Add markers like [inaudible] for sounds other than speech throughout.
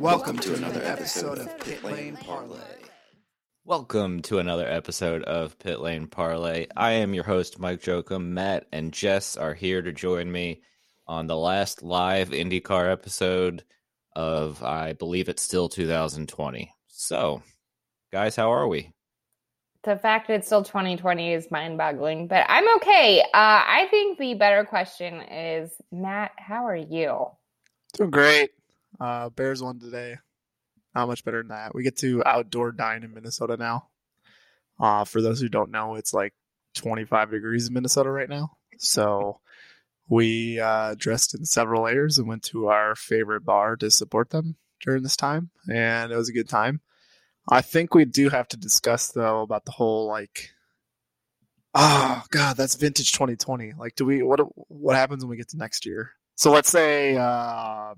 Welcome to another episode of Pit Lane Parlay. Welcome to another episode of Pit Lane Parlay. I am your host, Mike Jokum. Matt and Jess are here to join me on the last live IndyCar episode of, I believe it's still 2020. So, guys, how are we? the fact it's still 2020 is mind-boggling, but I'm okay. Uh, I think the better question is, Matt, how are you? Doing great. Uh, Bears won today. Not much better than that. We get to outdoor dine in Minnesota now. Uh, for those who don't know, it's like 25 degrees in Minnesota right now. So [laughs] we uh, dressed in several layers and went to our favorite bar to support them during this time, and it was a good time. I think we do have to discuss though about the whole like, oh god, that's vintage 2020. Like, do we what what happens when we get to next year? So let's say uh,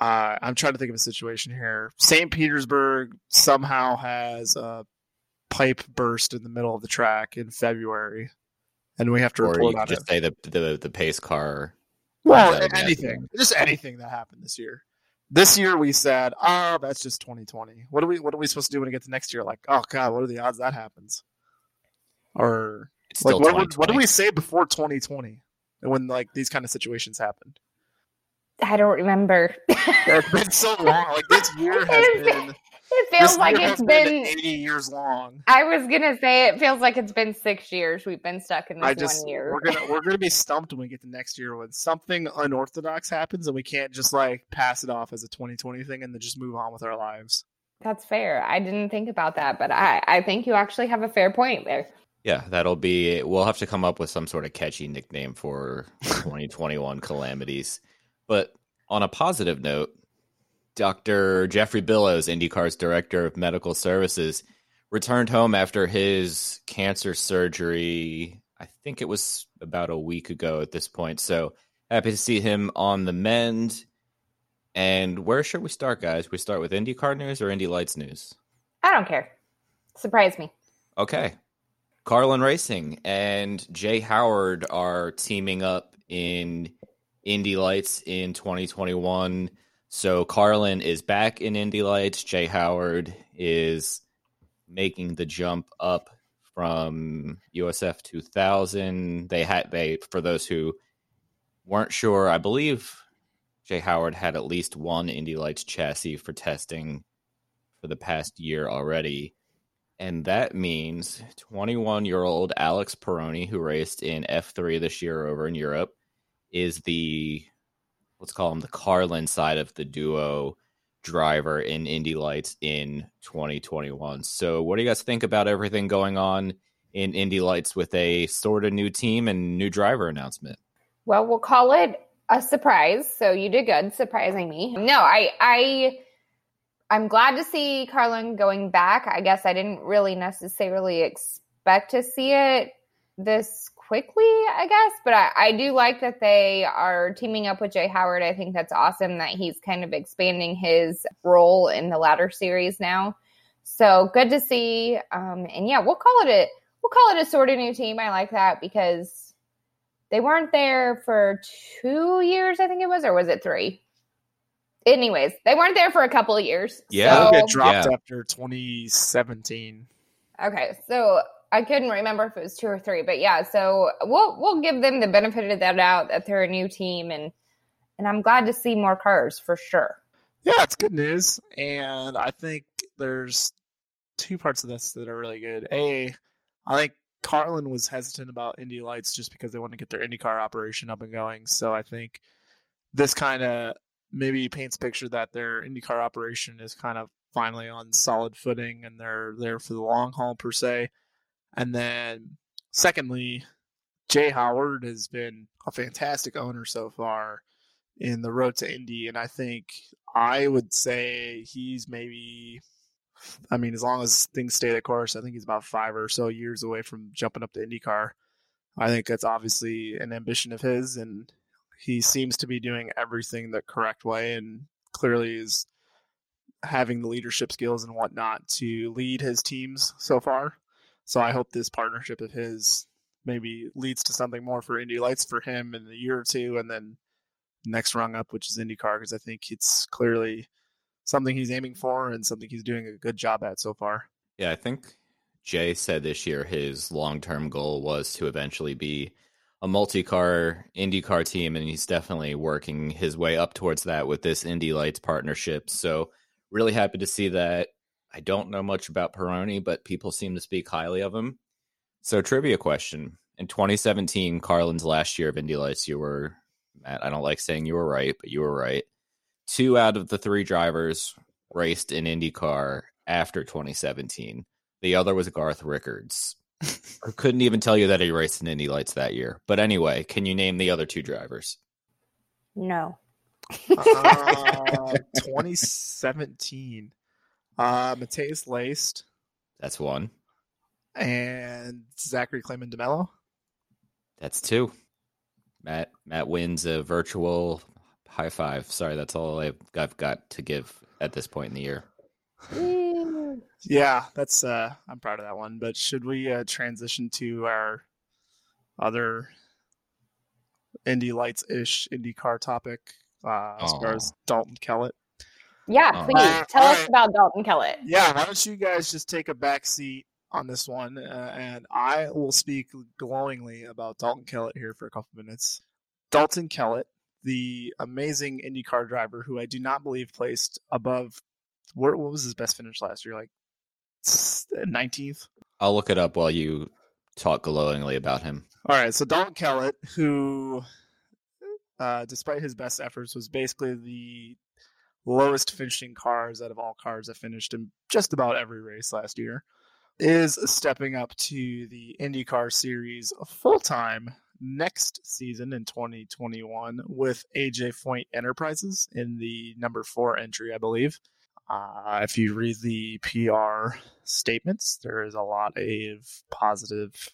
uh, I'm trying to think of a situation here. St. Petersburg somehow has a pipe burst in the middle of the track in February, and we have to Or report you on just it. say the, the, the pace car. Well, anything, just anything that happened this year. This year we said, "Oh, that's just 2020." What are we? What are we supposed to do when we get to next year? Like, oh god, what are the odds that happens? Or It's like, what, what, what do we say before 2020 when like these kind of situations happened? I don't remember. It's been so long. Like this [laughs] year has It's- been. it this feels like year it's has been. 80 years long. I was gonna say it feels like it's been six years. We've been stuck in this I just one year. we're gonna we're gonna be stumped when we get to next year when something unorthodox happens and we can't just like pass it off as a 2020 thing and then just move on with our lives. That's fair. I didn't think about that, but I I think you actually have a fair point there. Yeah, that'll be. We'll have to come up with some sort of catchy nickname for [laughs] 2021 calamities. But on a positive note, Dr. Geoffrey Billows, IndyCar's director of medical services, returned home after his cancer surgery. I think it was about a week ago at this point. So happy to see him on the mend. And where should we start, guys? We start with IndyCar news or Indy Lights news? I don't care. Surprise me. Okay. Carlin Racing and Jay Howard are teaming up in Indy Lights in 2021. So Carlin is back in Indy Lights. Jay Howard is making the jump up from USF 2000. They had they for those who weren't sure, I believe Jay Howard had at least one Indy Lights chassis for testing for the past year already. And that means 21 year old Alex Peroni, who raced in F3 this year over in Europe, is the, let's call him the Carlin side of the duo driver in Indy Lights in 2021. So, what do you guys think about everything going on in Indy Lights with a sort of new team and new driver announcement? Well, we'll call it a surprise. So you did good surprising me. No, I I I'm glad to see Carlin going back. I guess I didn't really necessarily expect to see it this quickly, I guess, but I, I do like that they are teaming up with Jay Howard. I think that's awesome that he's kind of expanding his role in the ladder series now. So good to see. Um, and yeah, we'll call it a we'll call it a sort of new team. I like that because they weren't there for two years, I think it was, or was it three? Anyways, they weren't there for a couple of years. Yeah. They'll So, get dropped Yeah. after 2017. okay, so I couldn't remember if it was two or three, but yeah, so we'll we'll give them the benefit of that out that they're a new team, and and I'm glad to see more cars for sure. Yeah, it's good news, and I think there's two parts of this that are really good. A, I think Carlin was hesitant about Indy Lights just because they want to get their IndyCar operation up and going. So I think this kind of maybe paints picture that their IndyCar operation is kind of finally on solid footing and they're there for the long haul per se. And then secondly, Jay Howard has been a fantastic owner so far in the road to Indy, and I think I would say he's maybe. I mean, as long as things stay the course, I think he's about five or so years away from jumping up to IndyCar. I think that's obviously an ambition of his, and he seems to be doing everything the correct way, and clearly is having the leadership skills and whatnot to lead his teams so far. So I hope this partnership of his maybe leads to something more for Indy Lights for him in a year or two, and then next rung up, which is IndyCar, because I think it's clearly something he's aiming for and something he's doing a good job at so far. Yeah, I think Jay said this year his long term goal was to eventually be a multi car IndyCar team, and he's definitely working his way up towards that with this Indy Lights partnership. So, really happy to see that. I don't know much about Peroni, but people seem to speak highly of him. So, trivia question. In 2017, Carlin's last year of Indy Lights, you were Matt, I don't like saying you were right, but you were right. Two out of the three drivers raced in IndyCar after 2017. The other was Garth Rickards. [laughs] I couldn't even tell you that he raced in Indy Lights that year. But anyway, can you name the other two drivers? No. uh, [laughs] 2017. Uh, Matheus Leist That's one. and Zachary Claman DeMelo. That's two. Matt Matt wins a virtual high five. Sorry, that's all I've, I've got to give at this point in the year. Yeah, that's uh I'm proud of that one. But should we uh, transition to our other Indy Lights ish IndyCar topic uh, as far as Dalton Kellett? Yeah, please Uh, tell us alright. about Dalton Kellett. Yeah, why don't you guys just take a back seat on this one, uh, and I will speak glowingly about Dalton Kellett here for a couple minutes. Dalton Kellett, the amazing IndyCar driver who I do not believe placed above. What, what was his best finish last year? Like nineteenth. I'll look it up while you talk glowingly about him. All right, so Dalton Kellett, who, uh, despite his best efforts, was basically the lowest finishing cars out of all cars that finished in just about every race last year, is stepping up to the IndyCar Series full time next season in 2021 with AJ Foyt Enterprises in the number four entry, I believe. Uh, if you read the PR statements, there is a lot of positive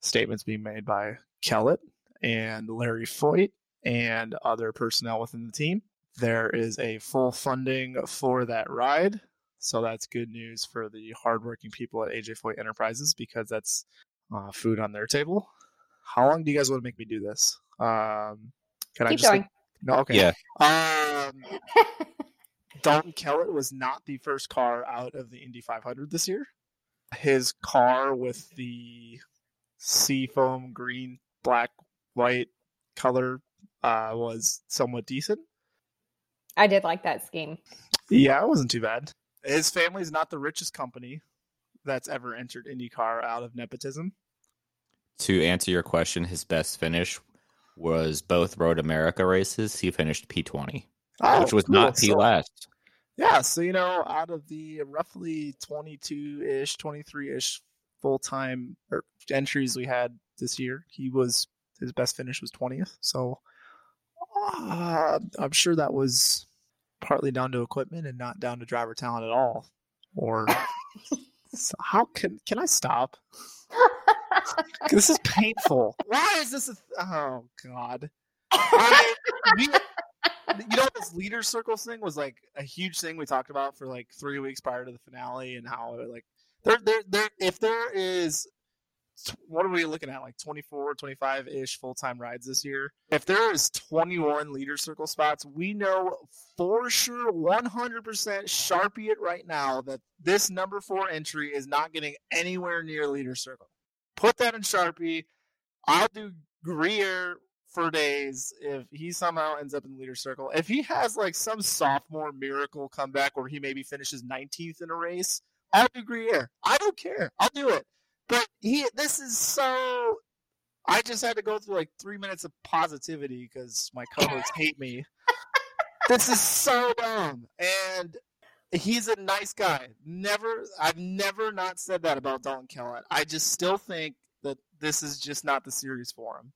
statements being made by Kellett and Larry Foyt and other personnel within the team. There is a full funding for that ride. So that's good news for the hardworking people at AJ Foyt Enterprises because that's uh, food on their table. How long do you guys want to make me do this? Um, can I Keep just going. no? Okay. Yeah. Um, [laughs] Dalton Kellett was not the first car out of the Indy 500 this year. His car with the seafoam green, black, white color uh, was somewhat decent. I did like that scheme. Yeah, it wasn't too bad. His family's not the richest company that's ever entered IndyCar out of nepotism. To answer your question, his best finish was both Road America races. He finished P20, Oh, which was cool. not P So- last. Yeah, so you know, out of the roughly 22-ish, 23-ish full-time or entries we had this year, he was his best finish was 20th. So uh, I'm sure that was partly down to equipment and not down to driver talent at all. Or [laughs] how can can I stop? [laughs] this is painful. Why is this? A, oh God. I, we, you know this leader circles thing was like a huge thing we talked about for like three weeks prior to the finale and how like there there there if there is what are we looking at like 24 25 ish full-time rides this year if there is 21 leader circle spots we know for sure 100% sharpie it right now that this number four entry is not getting anywhere near leader circle put that in sharpie i'll do greer for days if he somehow ends up in leader circle. If he has like some sophomore miracle comeback where he maybe finishes 19th in a race, I'll do greer I don't care. I'll do it. But he, this is so. I just had to go through like three minutes of positivity because my co-hosts hate me. [laughs] this is so dumb, and he's a nice guy. Never, I've never not said that about Dalton Kellett. I just still think that this is just not the series for him.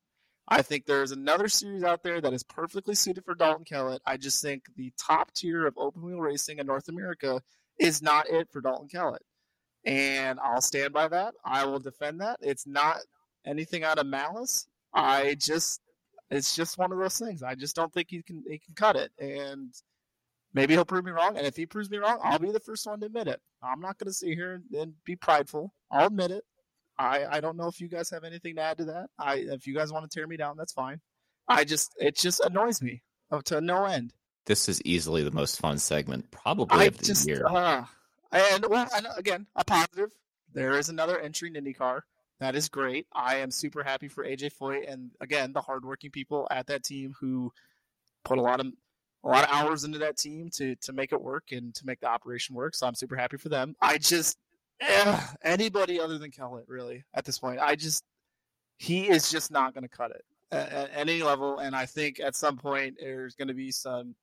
I think there's another series out there that is perfectly suited for Dalton Kellett. I just think the top tier of open wheel racing in North America is not it for Dalton Kellett. And I'll stand by that. I will defend that. It's not anything out of malice. I just it's just one of those things. I just don't think he can he can cut it. And maybe he'll prove me wrong. And if he proves me wrong, I'll be the first one to admit it. I'm not gonna sit here and be prideful. I'll admit it. I, I don't know if you guys have anything to add to that. I if you guys want to tear me down, that's fine. I just it just annoys me to no end. This is easily the most fun segment probably I of the just year. uh, and well, and again, a positive. There is another entry in IndyCar. That is great. I am super happy for AJ Foyt and again the hardworking people at that team who put a lot of a lot of hours into that team to to make it work and to make the operation work. So I'm super happy for them. I just anybody other than Kellett really at this point. I just he is just not going to cut it at, at any level, and I think at some point there's going to be some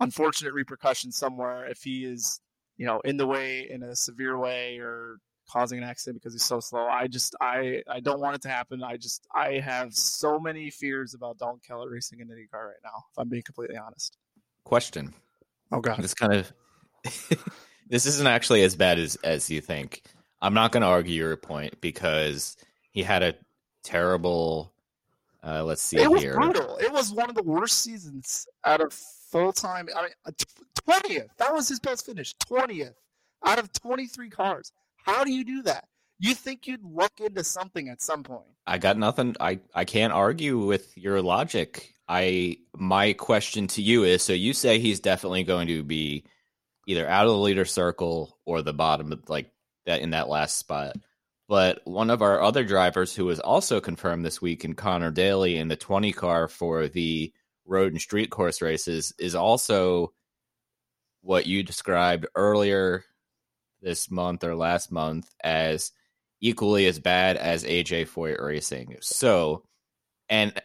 unfortunate repercussions somewhere if he is you know in the way in a severe way or causing an accident because he's so slow. I just I I don't want it to happen. I just I have so many fears about Dalton Kellett racing in IndyCar right now. If I'm being completely honest. Question. Oh god. This kind of this isn't actually as bad as as you think. I'm not going to argue your point because he had a terrible. Uh, let's see It was here. brutal. It was one of the worst seasons out of full time. I mean, uh, twentieth. That was his best finish. Twentieth out of twenty three cars. How do you do that? You think you'd look into something at some point? I got nothing. I I can't argue with your logic. I my question to you is: so you say he's definitely going to be either out of the leader circle or the bottom, of like that in that last spot. But one of our other drivers who was also confirmed this week in Conor Daly in the 20 car for the road and street course races is also what you described earlier this month or last month as equally as bad as AJ Foyt Racing. So, and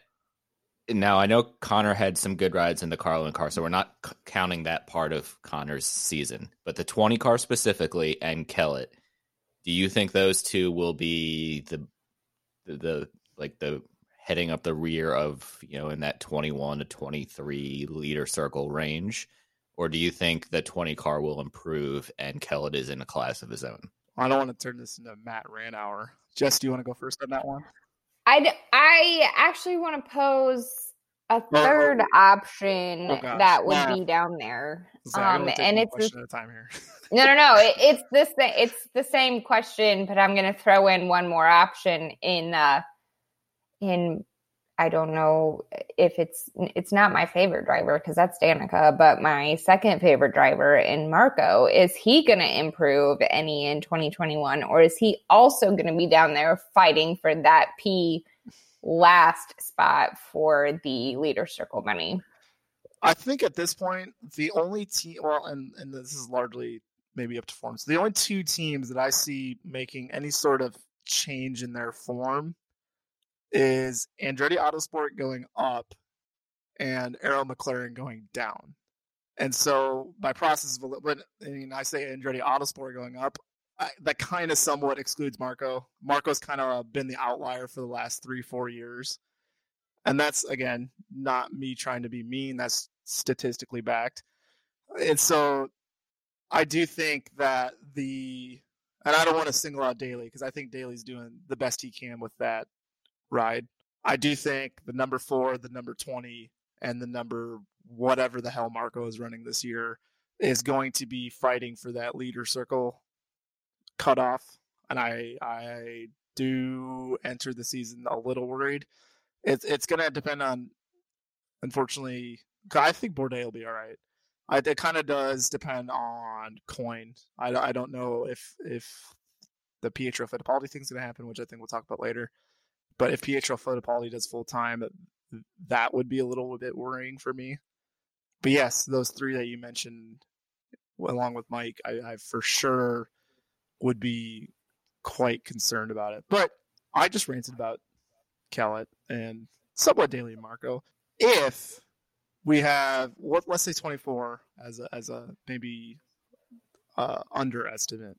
now I know Conor had some good rides in the Carlin car, so we're not c- counting that part of Conor's season. But the 20 car specifically and Kellett, do you think those two will be the, the the like the heading up the rear of you know in that 21 to 23 leader circle range, or do you think the 20 car will improve and Kellett is in a class of his own? I don't want to turn this into Matt Ran hour. Jess, do you want to go first on that one? I I actually want to pose a third option Oh, that would Wow. be down there. Zach, Um, and it's question at a time here. [laughs] no, no, no. It, it's this. Thing, it's the same question, but I'm going to throw in one more option. In uh, in I don't know if it's it's not my favorite driver because that's Danica, but my second favorite driver in Marco. Is he going to improve any in 2021, or is he also going to be down there fighting for that P last spot for the leader circle money? I think at this point, the only team, well, and, and this is largely maybe up to form. So the only two teams that I see making any sort of change in their form is Andretti Autosport going up and Arrow McLaren going down. And so by process of, when I mean, I say Andretti Autosport going up, I, that kind of somewhat excludes Marco. Marco's kind of uh, been the outlier for the last three, four years. And that's, again, not me trying to be mean. That's statistically backed. And so I do think that the, and I don't want to single out Daly because I think Daly's doing the best he can with that ride. I do think the number four, the number 20, and the number whatever the hell Marco is running this year is going to be fighting for that leader circle cutoff. And I, I do enter the season a little worried. It's, it's going to depend on, unfortunately I think Bourdais will be all right. I, it kind of does depend on Coyne. I, I don't know if if the Pietro Fittipaldi thing's going to happen, which I think we'll talk about later. But if Pietro Fittipaldi does full time, that would be a little bit worrying for me. But yes, those three that you mentioned, along with Mike, I, I for sure would be quite concerned about it. But I just ranted about Kellett and somewhat Daly Marco. If we have let's say 24 as a, as a maybe uh, underestimate.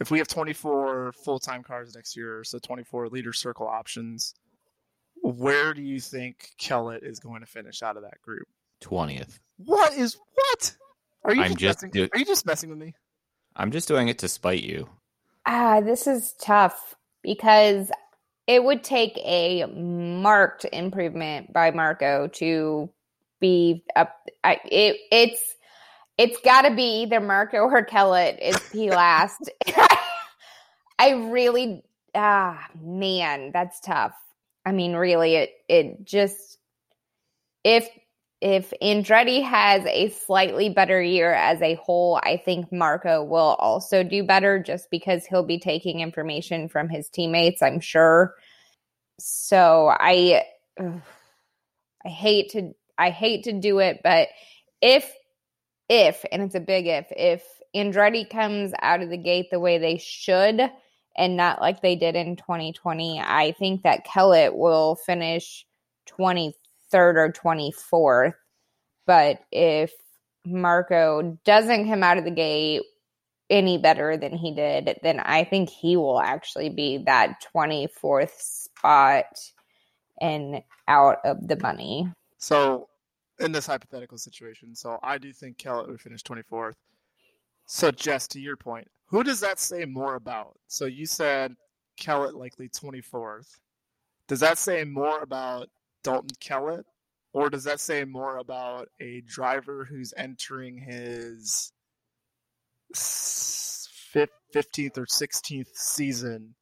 If we have 24 full time cars next year, so 24 leader circle options, where do you think Kellett is going to finish out of that group? 20th. What is what? Are you I'm just, just messing, do- are you just messing with me? I'm just doing it to spite you. Ah, this is tough because it would take a marked improvement by Marco to be up. I, it, it's it's got to be either Marco or Kellett is P last. [laughs] I really ah man, that's tough. I mean, really, it it just if if Andretti has a slightly better year as a whole, I think Marco will also do better just because he'll be taking information from his teammates, I'm sure. So I [sighs] I hate to I hate to do it, but if if and it's a big if if Andretti comes out of the gate the way they should and not like they did in 2020, I think that Kellett will finish 23rd or 24th. But if Marco doesn't come out of the gate any better than he did, then I think he will actually be that 24th spot and out of the money. So, in this hypothetical situation, so I do think Kellett would finish 24th. So, Jess, to your point, who does that say more about? So, you said Kellett likely 24th. Does that say more about Dalton Kellett, or does that say more about a driver who's entering his 15th or 16th season?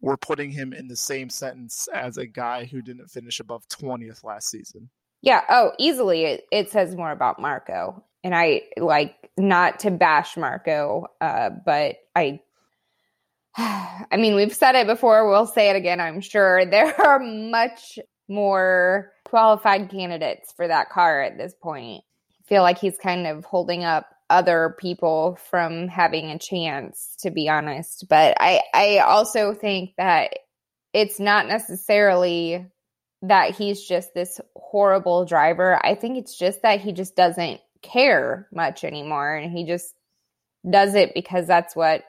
We're putting him in the same sentence as a guy who didn't finish above 20th last season. Yeah. Oh, easily it, it says more about Marco. And I like not to bash Marco, uh, but I [sighs] I mean, we've said it before, we'll say it again, I'm sure. [laughs] There are much more qualified candidates for that car at this point. I feel like he's kind of holding up other people from having a chance, to be honest. But I, I also think that it's not necessarily that he's just this horrible driver. I think it's just that he just doesn't care much anymore and he just does it because that's what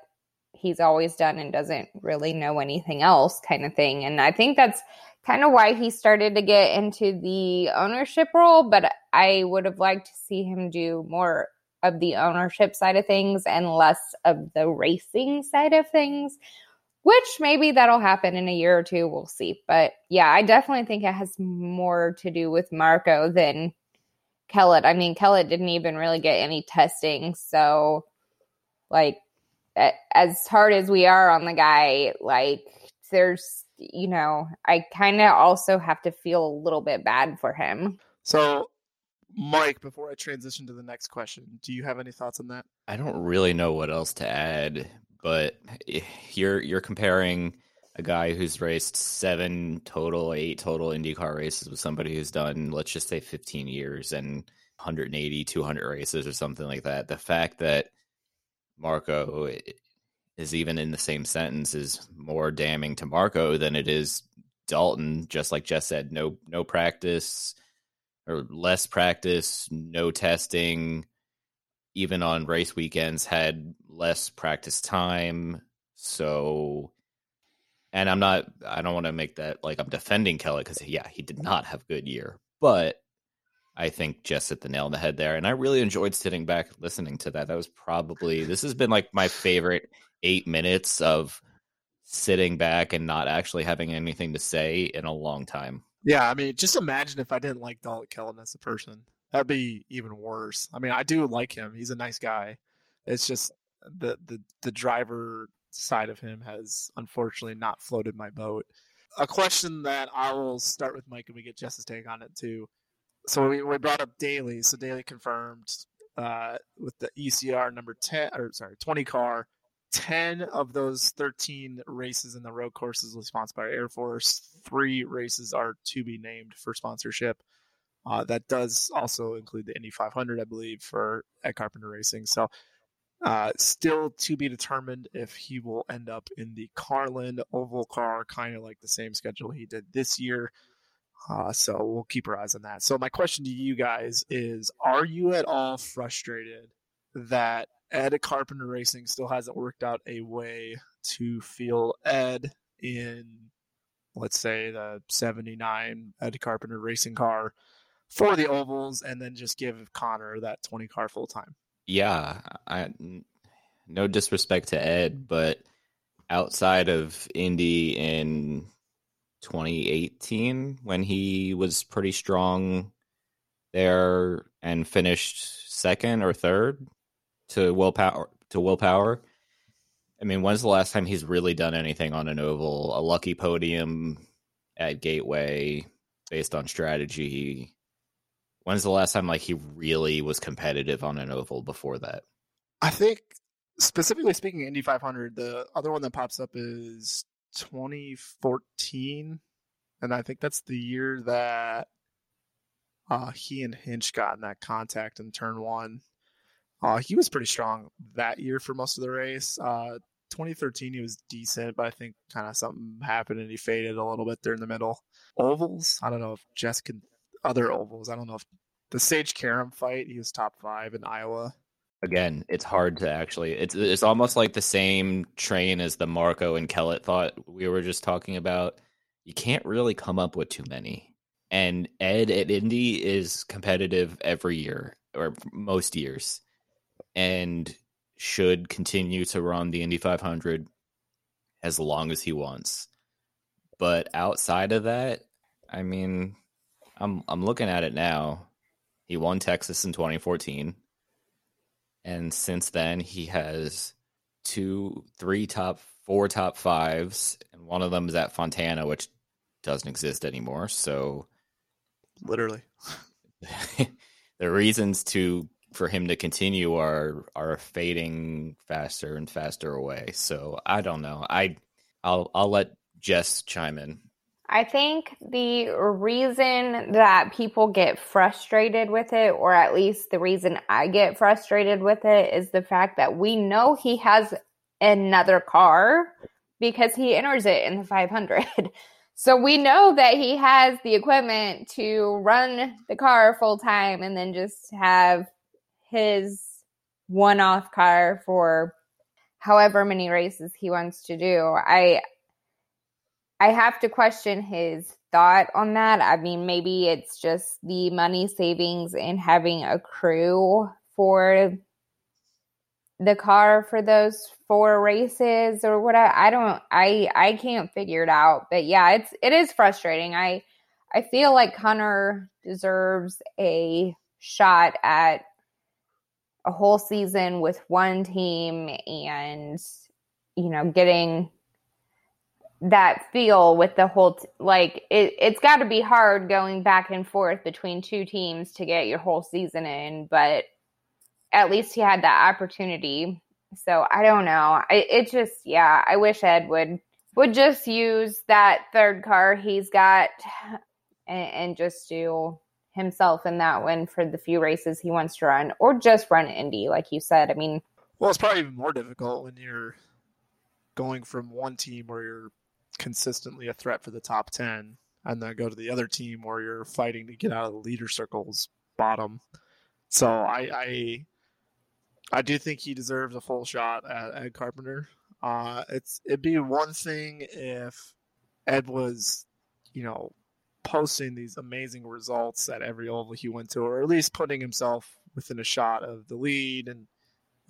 he's always done and doesn't really know anything else kind of thing. And I think that's kind of why he started to get into the ownership role, but I would have liked to see him do more of the ownership side of things and less of the racing side of things, which maybe that'll happen in a year or two. We'll see. But yeah, I definitely think it has more to do with Marco than Kellett. I mean, Kellett didn't even really get any testing. So, like, as hard as we are on the guy, like, there's, you know, I kind of also have to feel a little bit bad for him. So, Mike, before I transition to the next question, do you have any thoughts on that? I don't really know what else to add, but you're you're comparing a guy who's raced seven total, eight total IndyCar races with somebody who's done, let's just say, 15 years and 180, 200 races or something like that. The fact that Marco is even in the same sentence is more damning to Marco than it is Dalton. Just like Jess said, no no practice or less practice, no testing. Even on race weekends, had less practice time. So, and I'm not. I don't want to make that like I'm defending Kelly because yeah, he did not have a good year, but I think Jess hit the nail on the head there. And I really enjoyed sitting back listening to that. That was probably this has been like my favorite eight minutes of sitting back and not actually having anything to say in a long time. Yeah, I mean, just imagine if I didn't like Dalton Kellett as a person. That'd be even worse. I mean, I do like him. He's a nice guy. It's just the the the driver side of him has unfortunately not floated my boat. A question that I will start with Mike and we get Jess's take on it too. So we, we brought up Daly. So Daly confirmed uh, with the ECR number ten or sorry twenty car 10 of those 13 races in the road courses are sponsored by Air Force. Three races are to be named for sponsorship. Uh, that does also include the Indy 500, I believe, for Ed Carpenter Racing. So, uh, still to be determined if he will end up in the Carlin Oval car, kind of like the same schedule he did this year. Uh, so we'll keep our eyes on that. So my question to you guys is: Are you at all frustrated that Ed Carpenter Racing still hasn't worked out a way to feel Ed in, let's say, the '79 Ed Carpenter Racing car for the ovals, and then just give Conor that 20 car full time? Yeah, I no disrespect to Ed, but outside of Indy in 2018 when he was pretty strong there and finished second or third to Will Power to Will Power. I mean, when's the last time he's really done anything on an oval? A lucky podium at Gateway based on strategy. When's the last time like he really was competitive on an oval before that? I think specifically speaking, Indy 500, the other one that pops up is 2014, and I think that's the year that uh, he and Hinch got in that contact in turn one. Uh, he was pretty strong that year for most of the race. Uh, 2013, he was decent, but I think kind of something happened and he faded a little bit there in the middle. Ovals, I don't know if Jess can. Other ovals, I don't know if the Sage Karam fight, he was top five in Iowa again, it's hard to actually. It's it's almost like the same train as the Marco and Kellett thought we were just talking about. You can't really come up with too many. And Ed at Indy is competitive every year or most years, and should continue to run the Indy 500 as long as he wants. But outside of that, I mean, I'm I'm looking at it now. He won Texas in 2014 and since then he has two, three top, four top fives, and one of them is at Fontana, which doesn't exist anymore. So, literally, [laughs] the reasons to for him to continue are are fading faster and faster away. So I don't know. I I'll I'll let Jess chime in. I think the reason that people get frustrated with it, or at least the reason I get frustrated with it, is the fact that we know he has another car because he enters it in the 500. [laughs] So we know that he has the equipment to run the car full time and then just have his one off car for however many races he wants to do. I I have to question his thought on that. I mean, maybe it's just the money savings and having a crew for the car for those four races or what I, I don't I I can't figure it out. But yeah, it's it is frustrating. I I feel like Conor deserves a shot at a whole season with one team and you know getting that feel with the whole t- like it, it's got to be hard going back and forth between two teams to get your whole season in but at least he had that opportunity. So i don't know. It just yeah i wish ed would would just use that third car he's got and, and just do himself in that one for the few races he wants to run or just run indy like you said. I mean well it's probably even more difficult when you're going from one team where you're consistently a threat for the top 10 and then go to the other team where you're fighting to get out of the leader circles bottom. So I I, I do think he deserves a full shot at Ed Carpenter. Uh, it's it'd be one thing if Ed was, you know, posting these amazing results at every oval he went to, or at least putting himself within a shot of the lead and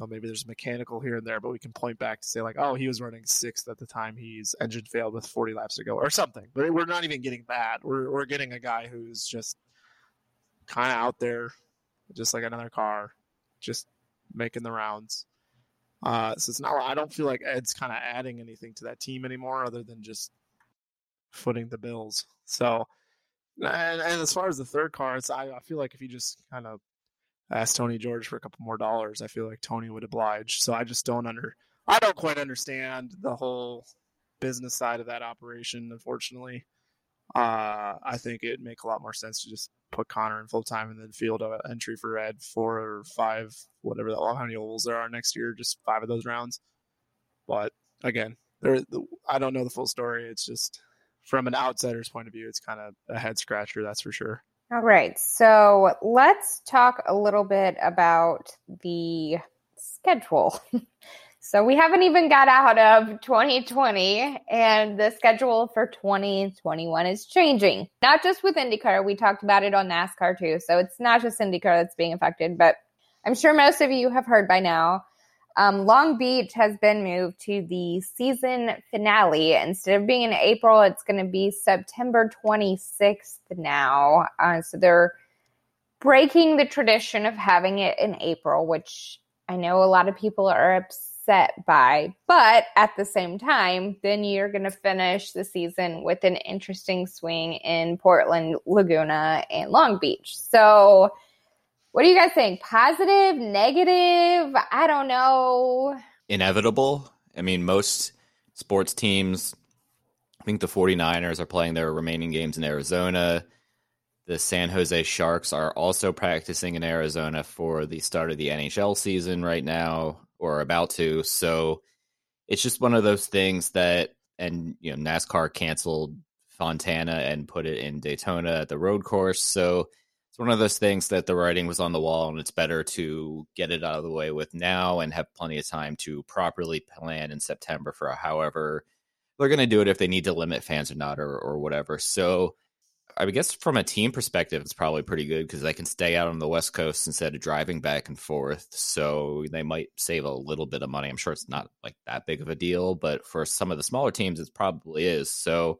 know, maybe there's mechanical here and there, but we can point back to say like, oh, he was running sixth at the time he's engine failed with 40 laps to go or something. But we're not even getting that. We're we're getting a guy who's just kind of out there, just like another car, just making the rounds. Uh, so it's not. I don't feel like Ed's kind of adding anything to that team anymore, other than just footing the bills. So, and, and as far as the third car, it's I, I feel like if you just kind of ask Tony George for a couple more dollars, I feel like Tony would oblige. So I just don't under I don't quite understand the whole business side of that operation. Unfortunately, uh, I think it'd make a lot more sense to just put Conor in full time and then field a entry for Ed four or five, whatever that how many ovals there are next year, just five of those rounds. But again, there I don't know the full story. It's just from an outsider's point of view, it's kind of a head scratcher, that's for sure. All right. So let's talk a little bit about the schedule. [laughs] so we haven't even got out of 2020, and the schedule for 2021 is changing. Not just with IndyCar, we talked about it on NASCAR too. So it's not just IndyCar that's being affected, but I'm sure most of you have heard by now um, Long Beach has been moved to the season finale. Instead of being in April, it's going to be September 26th now. Uh, so they're breaking the tradition of having it in April, which I know a lot of people are upset by. But at the same time, then you're going to finish the season with an interesting swing in Portland, Laguna, and Long Beach. So what do you guys think? Positive, negative? I don't know. Inevitable. I mean, most sports teams, I think the 49ers are playing their remaining games in Arizona. The San Jose Sharks are also practicing in Arizona for the start of the NHL season right now, or about to. So it's just one of those things that, and, you know, NASCAR canceled Fontana and put it in Daytona at the road course. So, it's one of those things that the writing was on the wall and it's better to get it out of the way with now and have plenty of time to properly plan in September for however they're going to do it if they need to limit fans or not or, or whatever. So I guess from a team perspective, it's probably pretty good because they can stay out on the West Coast instead of driving back and forth. So they might save a little bit of money. I'm sure it's not like that big of a deal, but for some of the smaller teams, it probably is. So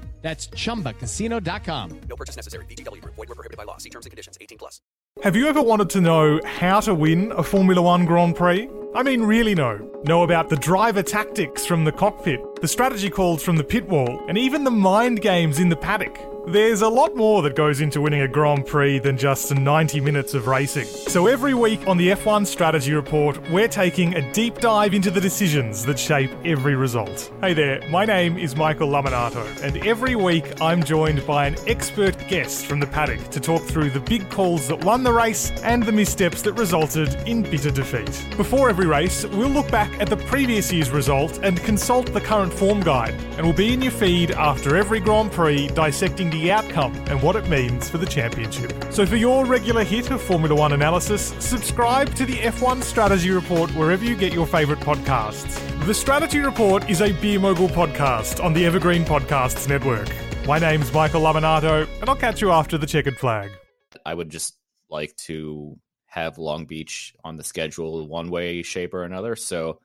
That's ChumbaCasino.com. No purchase necessary. VGW. Void were prohibited by law. See terms and conditions. 18 plus. Have you ever wanted to know how to win a Formula One Grand Prix? I mean, really know. Know about the driver tactics from the cockpit, the strategy calls from the pit wall, and even the mind games in the paddock. There's a lot more that goes into winning a Grand Prix than just 90 minutes of racing. So every week on the F1 Strategy Report, we're taking a deep dive into the decisions that shape every result. Hey there, my name is Michael Lamonato, and every week I'm joined by an expert guest from the paddock to talk through the big calls that won the race and the missteps that resulted in bitter defeat. Before every race, we'll look back at the previous year's result and consult the current form guide, and we'll be in your feed after every Grand Prix dissecting the outcome and what it means for the championship. So for your regular hit of Formula One analysis, subscribe to the F1 Strategy Report wherever you get your favourite podcasts. The Strategy Report is a Beer podcast on the Evergreen Podcasts Network. My name's Michael Lamonato, and I'll catch you after the checkered flag. I would just like to have Long Beach on the schedule one way, shape, or another. So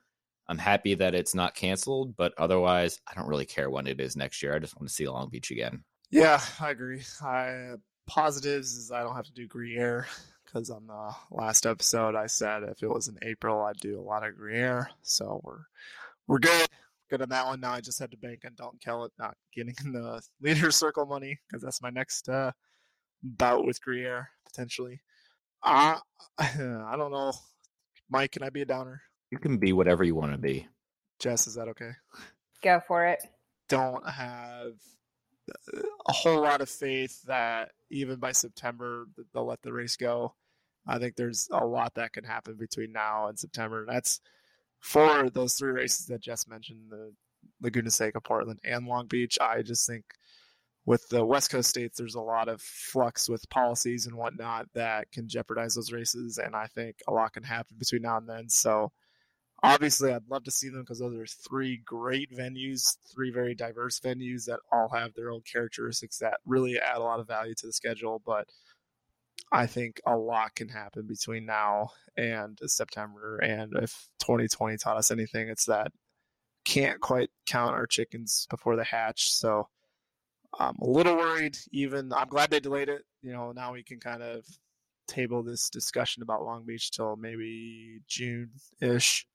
I'm happy that it's not canceled, but otherwise, I don't really care when it is next year. I just want to see Long Beach again. Yeah, I agree. I positives is I don't have to do Gruyere because on the last episode I said if it was in April I'd do a lot of Gruyere. So we're we're good. Good on that one. Now I just had to bank on Dalton Kellett not getting in the [laughs] leader circle money because that's my next uh, bout with Gruyere potentially. I [laughs] I don't know. Mike, can I be a downer? You can be whatever you want to be. Jess, is that okay? Go for it. Don't have uh, a whole lot of faith that even by September they'll let the race go. I think there's a lot that can happen between now and September. That's for those three races that Jess mentioned, the Laguna Seca, Portland, and Long Beach. I just think with the West Coast states, there's a lot of flux with policies and whatnot that can jeopardize those races, and I think a lot can happen between now and then. So obviously I'd love to see them because those are three great venues, three very diverse venues that all have their own characteristics that really add a lot of value to the schedule. But I think a lot can happen between now and September. And if 2020 taught us anything, it's that can't quite count our chickens before they hatch. So I'm a little worried. Even I'm glad they delayed it. You know, now we can kind of table this discussion about Long Beach till maybe June ish.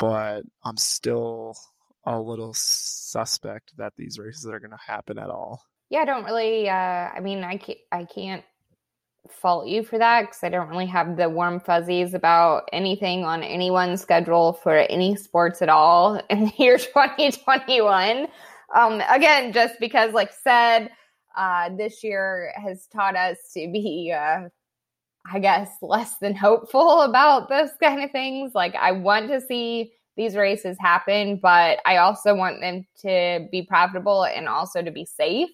But I'm still a little suspect that these races are going to happen at all. Yeah, I don't really. Uh, I mean, I can't. I can't fault you for that because I don't really have the warm fuzzies about anything on anyone's schedule for any sports at all [laughs] in the year 2021. Um, again, just because, like said, uh, this year has taught us to be, uh, I guess, less than hopeful [laughs] about those kind of things. Like, I want to see these races happen, but I also want them to be profitable and also to be safe.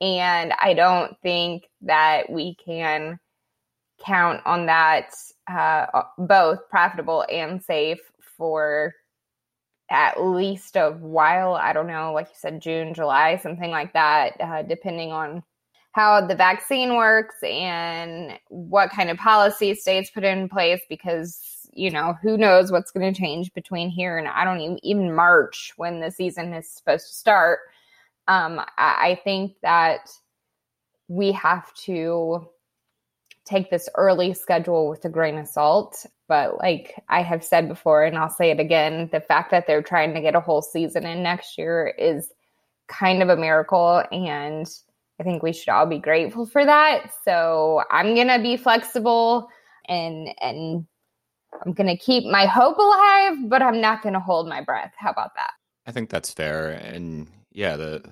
And I don't think that we can count on that uh, both profitable and safe for at least a while. I don't know, like you said, June, July, something like that, uh, depending on how the vaccine works and what kind of policy states put in place because you know who knows what's going to change between here and i don't even, even march when the season is supposed to start um, I, I think that we have to take this early schedule with a grain of salt. But like I have said before, and I'll say it again, the fact that they're trying to get a whole season in next year is kind of a miracle. And I think we should all be grateful for that. So I'm gonna be flexible and and I'm gonna keep my hope alive, but I'm not gonna hold my breath. How about that? I think that's fair. And yeah, the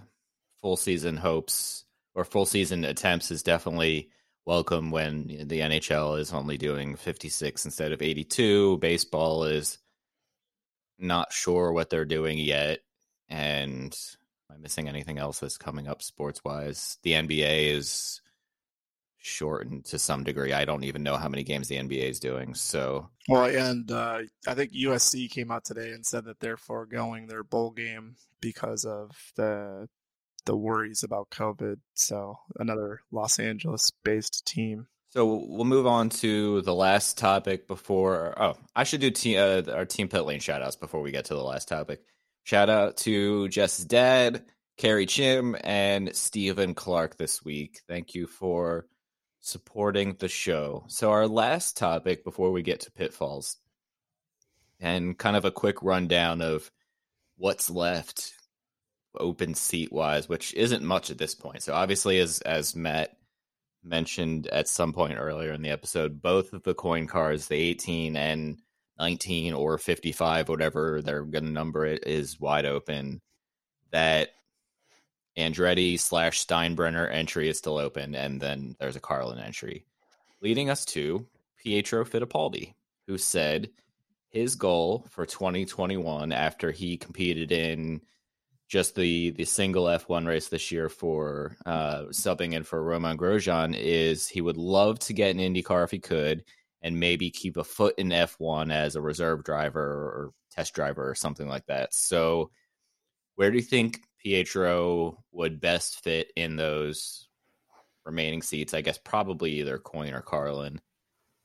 full season hopes or full season attempts is definitely welcome when the NHL is only doing 56 instead of 82. Baseball is not sure what they're doing yet. And am I missing anything else that's coming up sports wise? The NBA is shortened to some degree. I don't even know how many games the NBA is doing. So, well, and uh, I think USC came out today and said that they're foregoing their bowl game because of the the worries about COVID. So another Los Angeles based team. So we'll move on to the last topic before. Oh, I should do te- uh, our team pit lane shout outs before we get to the last topic. Shout out to Jess dad, Carrie Chim, and Stephen Clark this week. Thank you for supporting the show. So, our last topic before we get to pitfalls and kind of a quick rundown of what's left open seat wise, which isn't much at this point. So obviously, as as Matt mentioned at some point earlier in the episode, both of the Coyne cards, the 18 and 19 or 55, whatever they're going to number it, is wide open. That Andretti slash Steinbrenner entry is still open, and then there's a Carlin entry, leading us to Pietro Fittipaldi, who said his goal for 2021 after he competed in just the the single F1 race this year for uh, subbing in for Romain Grosjean is he would love to get an IndyCar if he could, and maybe keep a foot in F1 as a reserve driver or test driver or something like that. So, where do you think Pietro would best fit in those remaining seats? I guess probably either Coyne or Carlin.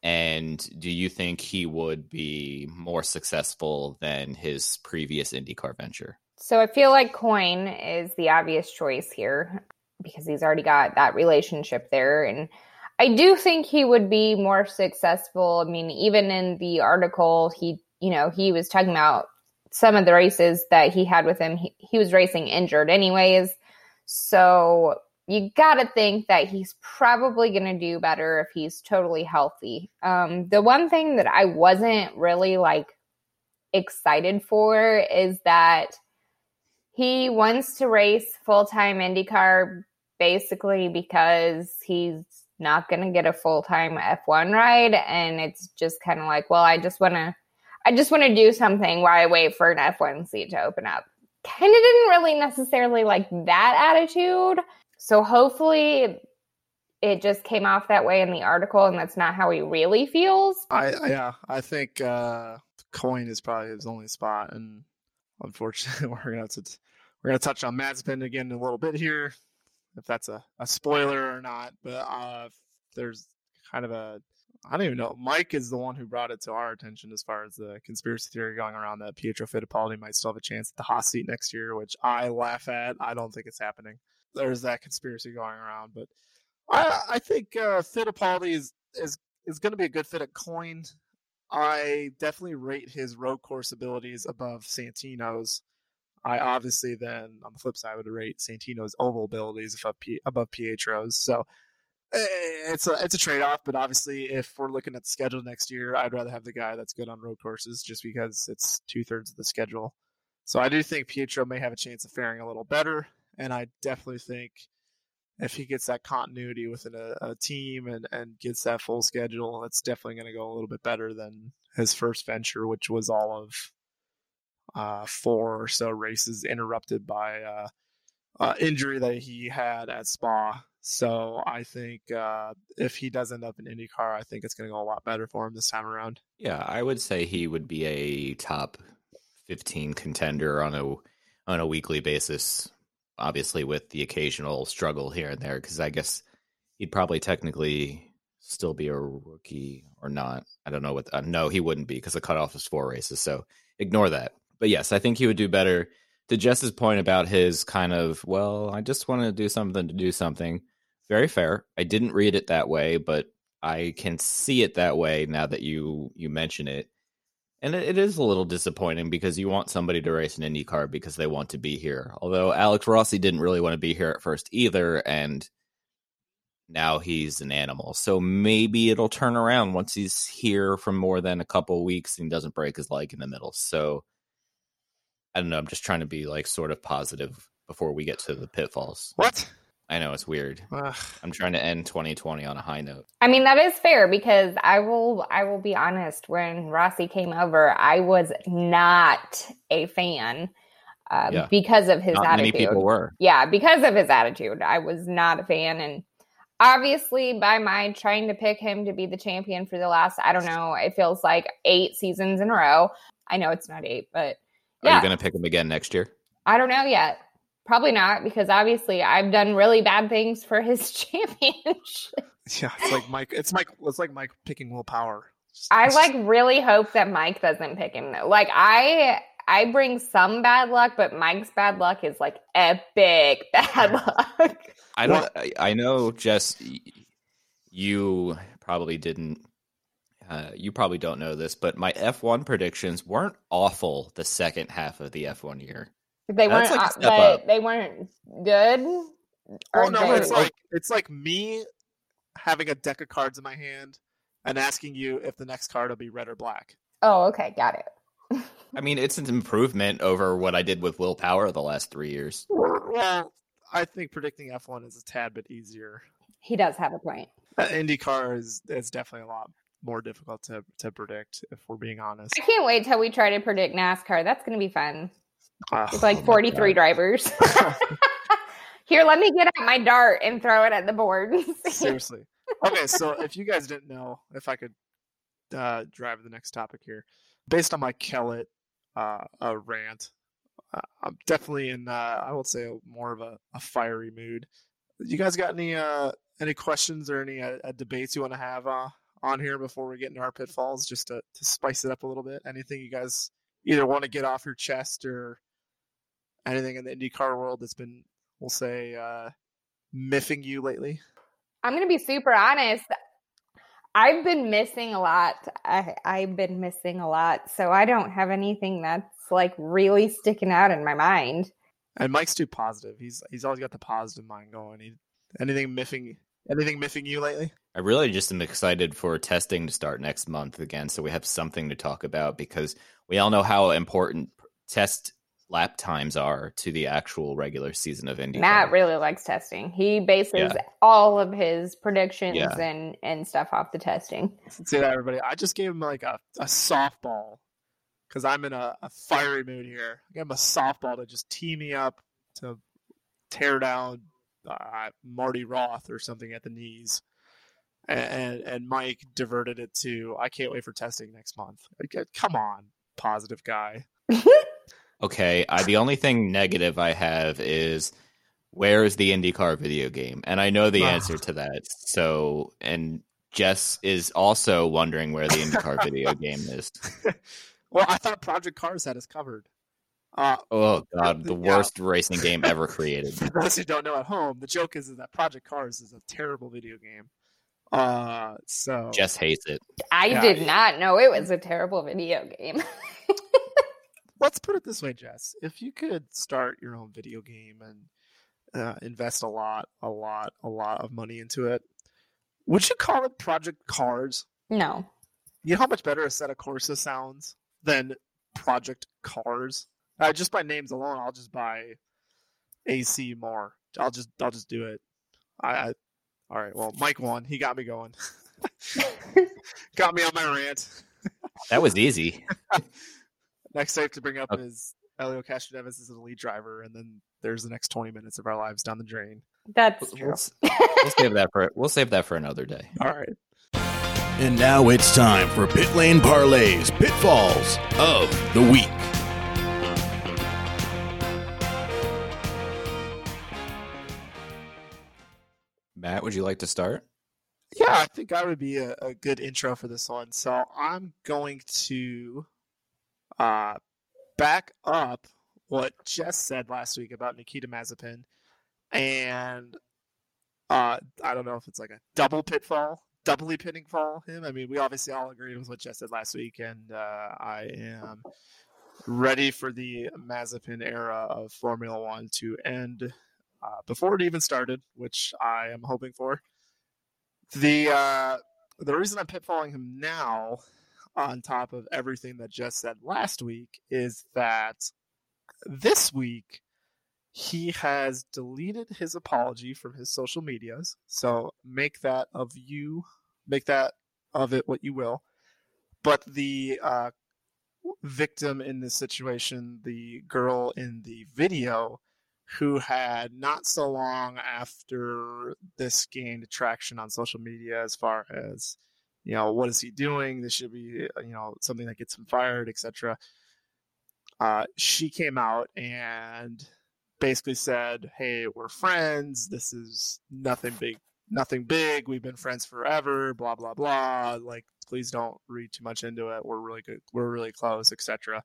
And do you think he would be more successful than his previous IndyCar venture? So I feel like Coyne is the obvious choice here because he's already got that relationship there. And I do think he would be more successful. I mean, even in the article, he, you know, he was talking about some of the races that he had with him. He, he was racing injured anyways. So you got to think that he's probably going to do better if he's totally healthy. Um, the one thing that I wasn't really like excited for is that he wants to race full time IndyCar basically because he's not going to get a full time F1 ride. And it's just kind of like, well, I just want to. I just want to do something while I wait for an F1 seat to open up. Kind of didn't really necessarily like that attitude. So hopefully it just came off that way in the article and that's not how he really feels. I yeah, I think uh Coyne is probably his only spot and unfortunately [laughs] we're gonna have to we're gonna touch on Mazepin again in a little bit here, if that's a, a spoiler or not. But uh, there's kind of a I don't even know. Mike is the one who brought it to our attention as far as the conspiracy theory going around that Pietro Fittipaldi might still have a chance at the Haas seat next year, which I laugh at. I don't think it's happening. There's that conspiracy going around, but I, I think uh, Fittipaldi is is is going to be a good fit at Coyne. I definitely rate his road course abilities above Santino's. I obviously then on the flip side would rate Santino's oval abilities above, Pietro's. So eh, it's a it's a trade off, but obviously if we're looking at the schedule next year, I'd rather have the guy that's good on road courses just because it's two thirds of the schedule. So I do think Pietro may have a chance of faring a little better, and I definitely think if he gets that continuity within a, a team and, and gets that full schedule, it's definitely going to go a little bit better than his first venture, which was all of uh, four or so races interrupted by uh, uh, injury that he had at Spa. So I think uh, if he does end up in IndyCar, I think it's going to go a lot better for him this time around. Yeah, I would say he would be a top 15 contender on a on a weekly basis. Obviously, with the occasional struggle here and there, because I guess he'd probably technically still be a rookie or not. I don't know what. Uh, no, he wouldn't be because the cutoff is four races. So ignore that. But yes, I think he would do better. To Jess's point about his kind of, well, I just want to do something to do something. Very fair. I didn't read it that way, but I can see it that way now that you you mention it. And it, it is a little disappointing because you want somebody to race an Indy car because they want to be here. Although Alex Rossi didn't really want to be here at first either, and now he's an animal. So maybe it'll turn around once he's here for more than a couple weeks and doesn't break his leg in the middle. So I don't know. I'm just trying to be like sort of positive before we get to the pitfalls. What? I know it's weird. Ugh. I'm trying to end 2020 on a high note. I mean that is fair because I will I will be honest. When Rossi came over, I was not a fan uh, Yeah. because of his Not many attitude. people were. Yeah, because of his attitude, I was not a fan, and obviously by my trying to pick him to be the champion for the last I don't know, it feels like eight seasons in a row. I know it's not eight, but Are yeah, you going to pick him again next year? I don't know yet. Probably not because obviously I've done really bad things for his [laughs] championship. Yeah, it's like Mike. It's Mike. It's like Mike picking Will Power. Just- I like really hope that Mike doesn't pick him though. Like I I bring some bad luck, but Mike's bad luck is like epic [laughs] bad luck. I don't. I, I know, Jess. y- You probably didn't. Uh, you probably don't know this, but my F1 predictions weren't awful the second half of the F1 year. They weren't like a uh, step they weren't good. or Well, no, good. it's like it's like me having a deck of cards in my hand and asking you if the next card will be red or black. oh, okay, got it. I mean, it's an improvement over what I did with Will Power the last three years. Well, I think predicting F1 is a tad bit easier. He does have a point. Uh, IndyCar is is definitely a lot more difficult to to predict if we're being honest. I can't wait till we try to predict NASCAR. That's going to be fun. Ah, It's oh like 43 drivers. [laughs] Here, let me get out my dart and throw it at the board. Seriously. Okay, [laughs] so if you guys didn't know, if I could uh, drive the next topic here, based on my Kellett uh, uh, rant, uh, I'm definitely in, uh, I would say, more of a, a fiery mood. You guys got any uh, any questions or any uh, uh, debates you want to have uh, on here before we get into our pitfalls, just to, to spice it up a little bit? Anything you guys either want to get off your chest or anything in the IndyCar world that's been, we'll say, uh, miffing you lately? I'm going to be super honest. I've been missing a lot. I, I've been missing a lot. So I don't have anything that's like really sticking out in my mind. And Mike's too positive. He's he's always got the positive mind going. He, anything miffing anything missing you lately? I really just am excited for testing to start next month again, so we have something to talk about because we all know how important test lap times are to the actual regular season of Indy. Matt really likes testing. He bases Yeah. all of his predictions Yeah. and, and stuff off the testing. Say that everybody. I just gave him like a, a softball because I'm in a, a fiery mood here. I gave him a softball to just tee me up to tear down uh, Marty Roth or something at the knees. And, and and Mike diverted it to I can't wait for testing next month. Like, uh, come on, positive guy. [laughs] Okay, I, the only thing negative I have is where is the IndyCar video game? And I know the answer to that. So, and Jess is also wondering where the IndyCar [laughs] video game is. [laughs] well, I thought Project Cars had us covered. Uh, Oh god, the Yeah. worst racing game ever created. [laughs] for those who don't know at home, the joke is, is that Project Cars is a terrible video game. Uh, so Jess hates it. I Yeah. did not know it was a terrible video game. [laughs] let's put it this way, Jess. If you could start your own video game and uh, invest a lot, a lot, a lot of money into it, would you call it Project Cars? no. You know how much better Assetto Corsa sounds than Project Cars? Uh, just by names alone, I'll just buy AC more. I'll just I'll just do it. I, I all right. Well, Mike won. He got me going. [laughs] got me on my rant. That was easy. [laughs] Next I have to bring up Okay. is Elio Castroneves is the lead driver, and then there's the next 20 minutes of our lives down the drain. That's true. We'll, s- we'll save that for we'll save that for another day. All right. And now it's time for Pit Lane Parlays Pitfalls of the Week. Matt, would you like to start? Yeah, I think I would be a, a good intro for this one. So I'm going to uh, back up what Jess said last week about Nikita Mazepin, and uh, I don't know if it's like a double pitfall, doubly pitting fall him. I mean, we obviously all agreed with what Jess said last week, and uh, I am ready for the Mazepin era of Formula One to end uh, before it even started, which I am hoping for. The uh, the reason I'm pitfalling him now, on top of everything that Jess said last week, is that this week he has deleted his apology from his social medias. So make that of you, make that of it what you will. But the uh, victim in this situation, the girl in the video, who had not so long after this gained traction on social media as far as you know what is he doing? This should be you know something that gets him fired etc uh, she came out and basically said hey we're friends. This is nothing big nothing big. We've been friends forever blah blah blah. Like please don't read too much into it. We're really good we're really close etc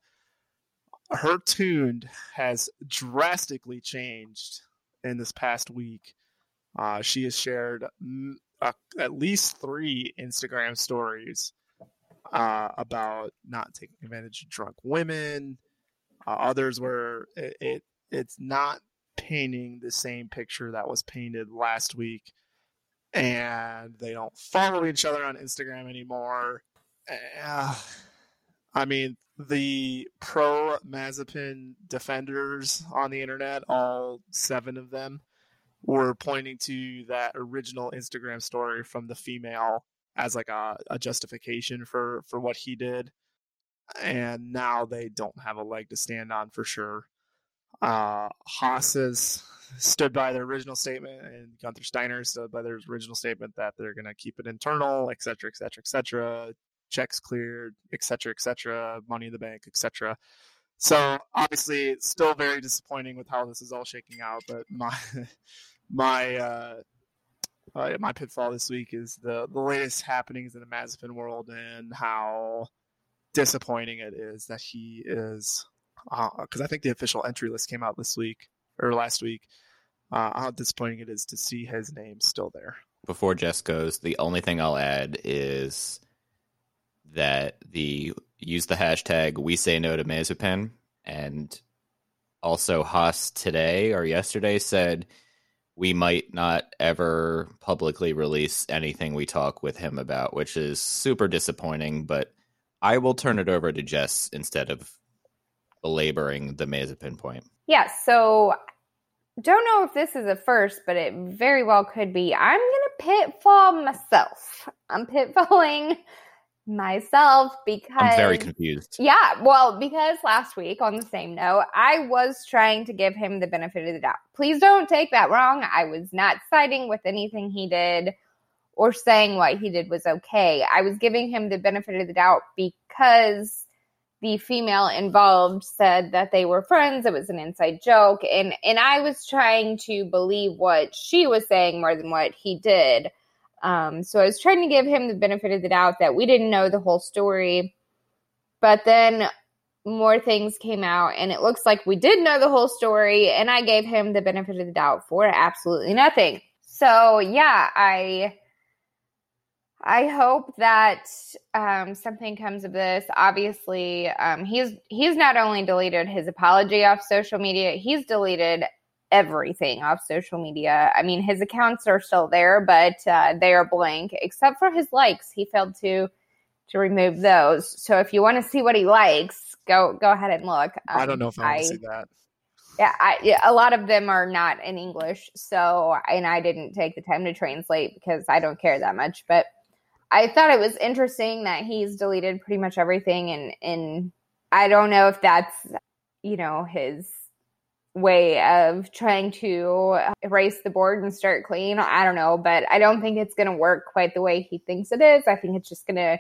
her tune has drastically changed in this past week. Uh, she has shared at least three Instagram stories uh, about not taking advantage of drunk women. Uh, others where it, it it's not painting the same picture that was painted last week, and they don't follow each other on Instagram anymore. I mean, the pro Mazepin defenders on the internet, all seven of them, were pointing to that original Instagram story from the female as like a, a justification for for what he did. And now they don't have a leg to stand on for sure. Uh Haas has stood by their original statement and Gunther Steiner stood by their original statement that they're gonna keep it internal, et cetera, et cetera, et cetera checks cleared, et cetera, et cetera, money in the bank, et cetera. So obviously, still very disappointing with how this is all shaking out. But my [laughs] my uh, uh, my pitfall this week is the the latest happenings in the Mazepin world and how disappointing it is that he is because I think the official entry list came out this week or last week. Uh, how disappointing it is to see his name still there. Before Jess goes, the only thing I'll add is that the use the hashtag we say no to Mazepin and also Haas today or yesterday said we might not ever publicly release anything we talk with him about, which is super disappointing, but I will turn it over to Jess instead of belaboring the Mazepin point. Yeah, so don't know if this is a first, but it very well could be. I'm gonna pitfall myself. I'm pitfalling myself because I'm very confused. Yeah, well, because last week, on the same note, I was trying to give him the benefit of the doubt. Please don't take that wrong. I was not siding with anything he did or saying what he did was okay. I was giving him the benefit of the doubt because the female involved said that they were friends. It was an inside joke, and and I was trying to believe what she was saying more than what he did. Um, so I was trying to give him the benefit of the doubt that we didn't know the whole story. But then more things came out, and it looks like we did know the whole story, and I gave him the benefit of the doubt for absolutely nothing. So yeah, I I hope that um, something comes of this. Obviously, um, he's he's not only deleted his apology off social media, he's deleted everything off social media. I mean, his accounts are still there, but uh, they are blank except for his likes. He failed to to remove those. So if you want to see what he likes, go go ahead and look. I don't Um, know if I want to see that. yeah, I, yeah, a lot of them are not in English. So, and I didn't take the time to translate because I don't care that much. But I thought it was interesting that he's deleted pretty much everything, and and I don't know if that's you know his way of trying to erase the board and start clean. I don't know, but I don't think it's going to work quite the way he thinks it is. I think it's just going to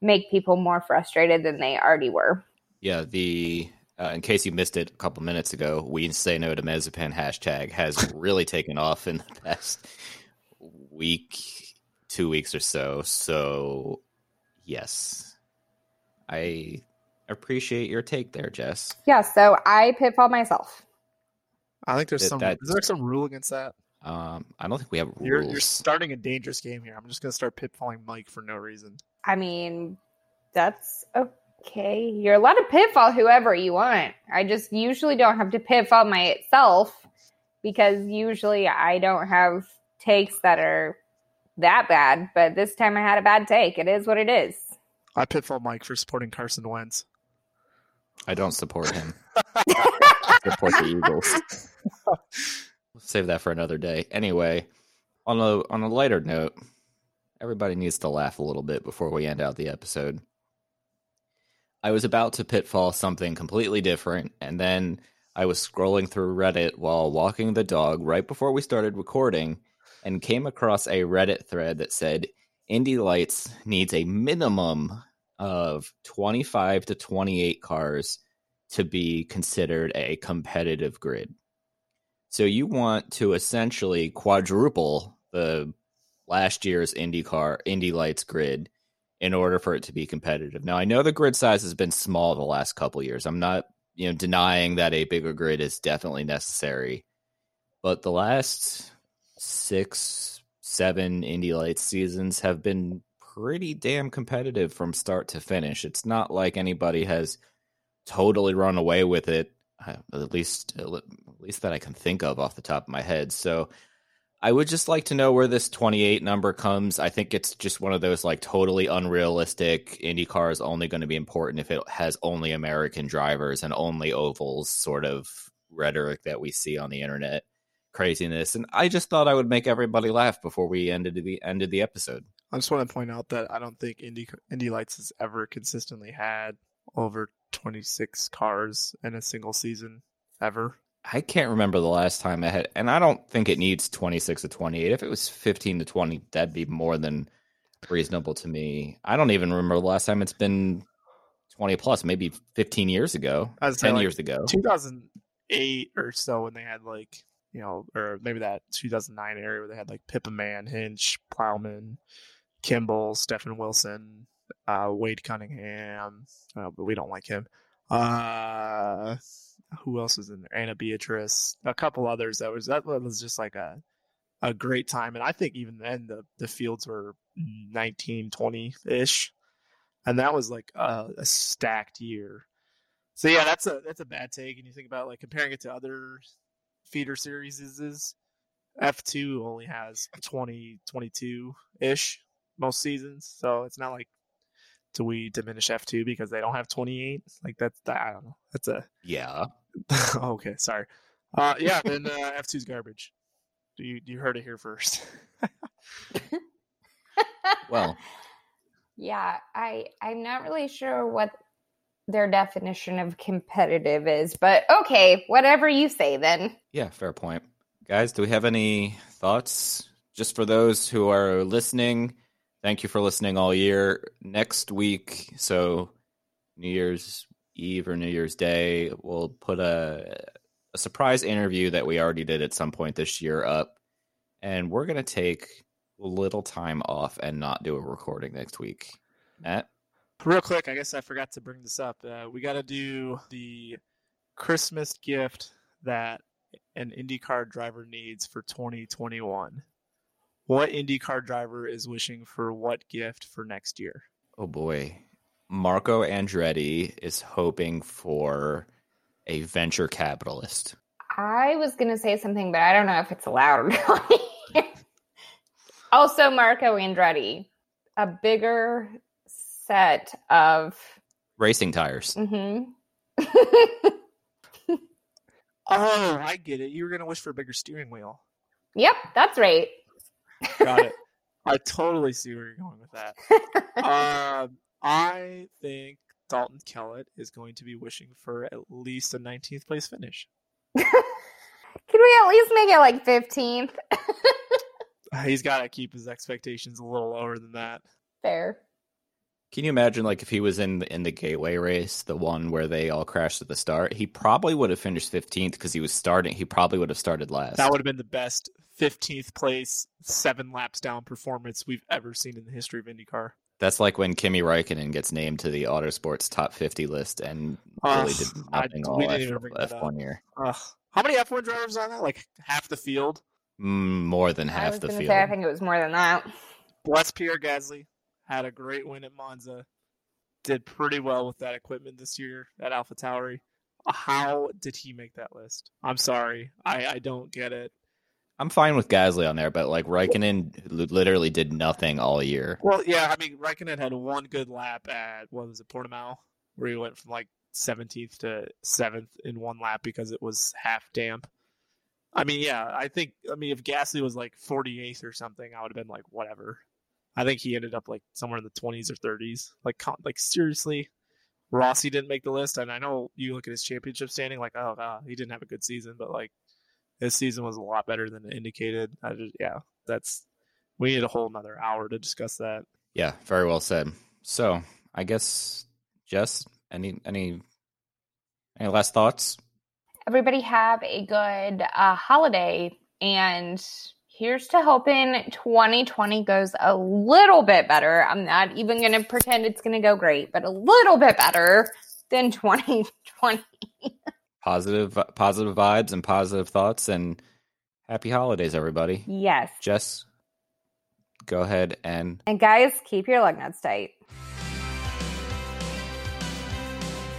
make people more frustrated than they already were. Yeah, the uh, in case you missed it a couple minutes ago, we say no to Mazepin hashtag has really taken off in the past week, two weeks or so. So, yes, I appreciate your take there, Jess. Yeah, so I pitfall myself. I think there's That- some. that's- Is there some rule against that? Um, I don't think we have You're rules. you're starting a dangerous game here. I'm just gonna start pitfalling Mike for no reason. I mean, that's okay. You're allowed to pitfall whoever you want. I just usually don't have to pitfall myself because usually I don't have takes that are that bad. But this time I had a bad take. It is what it is. I pitfall Mike for supporting Carson Wentz. I don't support him. [laughs] I support the Eagles. [laughs] Save that for another day. Anyway, on a on a lighter note, everybody needs to laugh a little bit before we end out the episode. I was about to pitfall something completely different, and then I was scrolling through Reddit while walking the dog right before we started recording, and came across a Reddit thread that said Indy Lights needs a minimum of 25 to 28 cars to be considered a competitive grid. So you want to essentially quadruple the last year's IndyCar Indy Lights grid in order for it to be competitive. Now I know the grid size has been small the last couple years. I'm not, you know, denying that a bigger grid is definitely necessary. But the last 6 7 Indy Lights seasons have been pretty damn competitive from start to finish. It's not like anybody has totally run away with it uh, at least at least that I can think of off the top of my head. So I would just like to know where this 28 number comes. I think it's just one of those like totally unrealistic IndyCar is only going to be important if it has only American drivers and only ovals sort of rhetoric that we see on the internet craziness. And I just thought I would make everybody laugh before we ended the ended the episode. I just want to point out that I don't think Indy Indy Lights has ever consistently had over 26 cars in a single season ever. I can't remember the last time I had, and I don't think it needs 26 to 28. If it was 15 to 20, that'd be more than reasonable to me. I don't even remember the last time it's been 20 plus, maybe 15 years ago, I was 10 saying, like, years ago. 2008 or so when they had like you know, or maybe that 2009 area where they had like Pippa Mann, Hinch, Plowman, Kimball, Stefan Wilson, uh, Wade Cunningham, uh, but we don't like him. Uh, who else was in there? Ana Beatriz, a couple others. That was that was just like a a great time, and I think even then the the fields were 19, 20 ish, and that was like a, a stacked year. So yeah, that's a that's a bad take. And you think about like comparing it to other feeder series is F2 only has 20 22 ish most seasons. So it's not like do we diminish F2 because they don't have 28? Like that's I don't know. That's a [laughs] Yeah. okay, sorry. Uh yeah, then uh, F2's garbage. Do you you heard it here first. Well, [laughs] Yeah, I I'm not really sure what their definition of competitive is, but okay, whatever you say then. yeah, fair point. Guys, do we have any thoughts? Just for those who are listening, thank you for listening all year. Next week, so New Year's Eve or New Year's Day, we'll put a a surprise interview that we already did at some point this year up, and we're gonna take a little time off and not do a recording next week. Matt? Real quick, I guess I forgot to bring this up. Uh, we got to do the Christmas gift that an IndyCar driver needs for 2021. What IndyCar driver is wishing for what gift for next year? Oh boy. Marco Andretti is hoping for a venture capitalist. I was going to say something, but I don't know if it's allowed or [laughs] not. also, Marco Andretti, a bigger set of. Racing tires. Mm-hmm. [laughs] Oh, I get it. You were going to wish for a bigger steering wheel. Yep, that's right. Got it. [laughs] I totally see where you're going with that. [laughs] um, I think Dalton Kellett is going to be wishing for at least a 19th place finish. Can we at least make it like 15th? [laughs] He's got to keep his expectations a little lower than that. Fair. Can you imagine, like, if he was in the, in the gateway race, the one where they all crashed at the start? He probably would have finished 15th because he was starting. He probably would have started last. That would have been the best 15th place, seven laps down performance we've ever seen in the history of IndyCar. That's like when Kimi Raikkonen gets named to the Autosports top 50 list and really did I- nothing we all didn't F- F1 up. year. Ugh. How many F1 drivers are there? Like half the field. Mm, more than I half was the field. say, I think it was more than that. Bless Pierre Gasly. Had a great win at Monza. Did pretty well with that equipment this year at Alpha Tauri. How did he make that list? I'm sorry. I, I don't get it. I'm fine with Gasly on there, but like Raikkonen li- literally did nothing all year. Well, yeah, I mean, Raikkonen had one good lap at, what was it, Portimao, where he went from like 17th to 7th in one lap because it was half damp. I mean, yeah, I think, I mean, if Gasly was like 48th or something, I would have been like, whatever. I think he ended up like somewhere in the 20s or 30s. Like, con- like seriously, Rossi didn't make the list. And I know you look at his championship standing, like, oh, uh, he didn't have a good season, but like, his season was a lot better than indicated. I just, yeah, that's, we need a whole another hour to discuss that. Yeah, very well said. So I guess Jess, any any any last thoughts? Everybody have a good uh, holiday. And here's to hoping 2020 goes a little bit better. I'm not even going to pretend it's going to go great, but a little bit better than [laughs] 2020. Positive positive vibes and positive thoughts and happy holidays, everybody. Yes. Jess, go ahead and And guys, keep your lug nuts tight.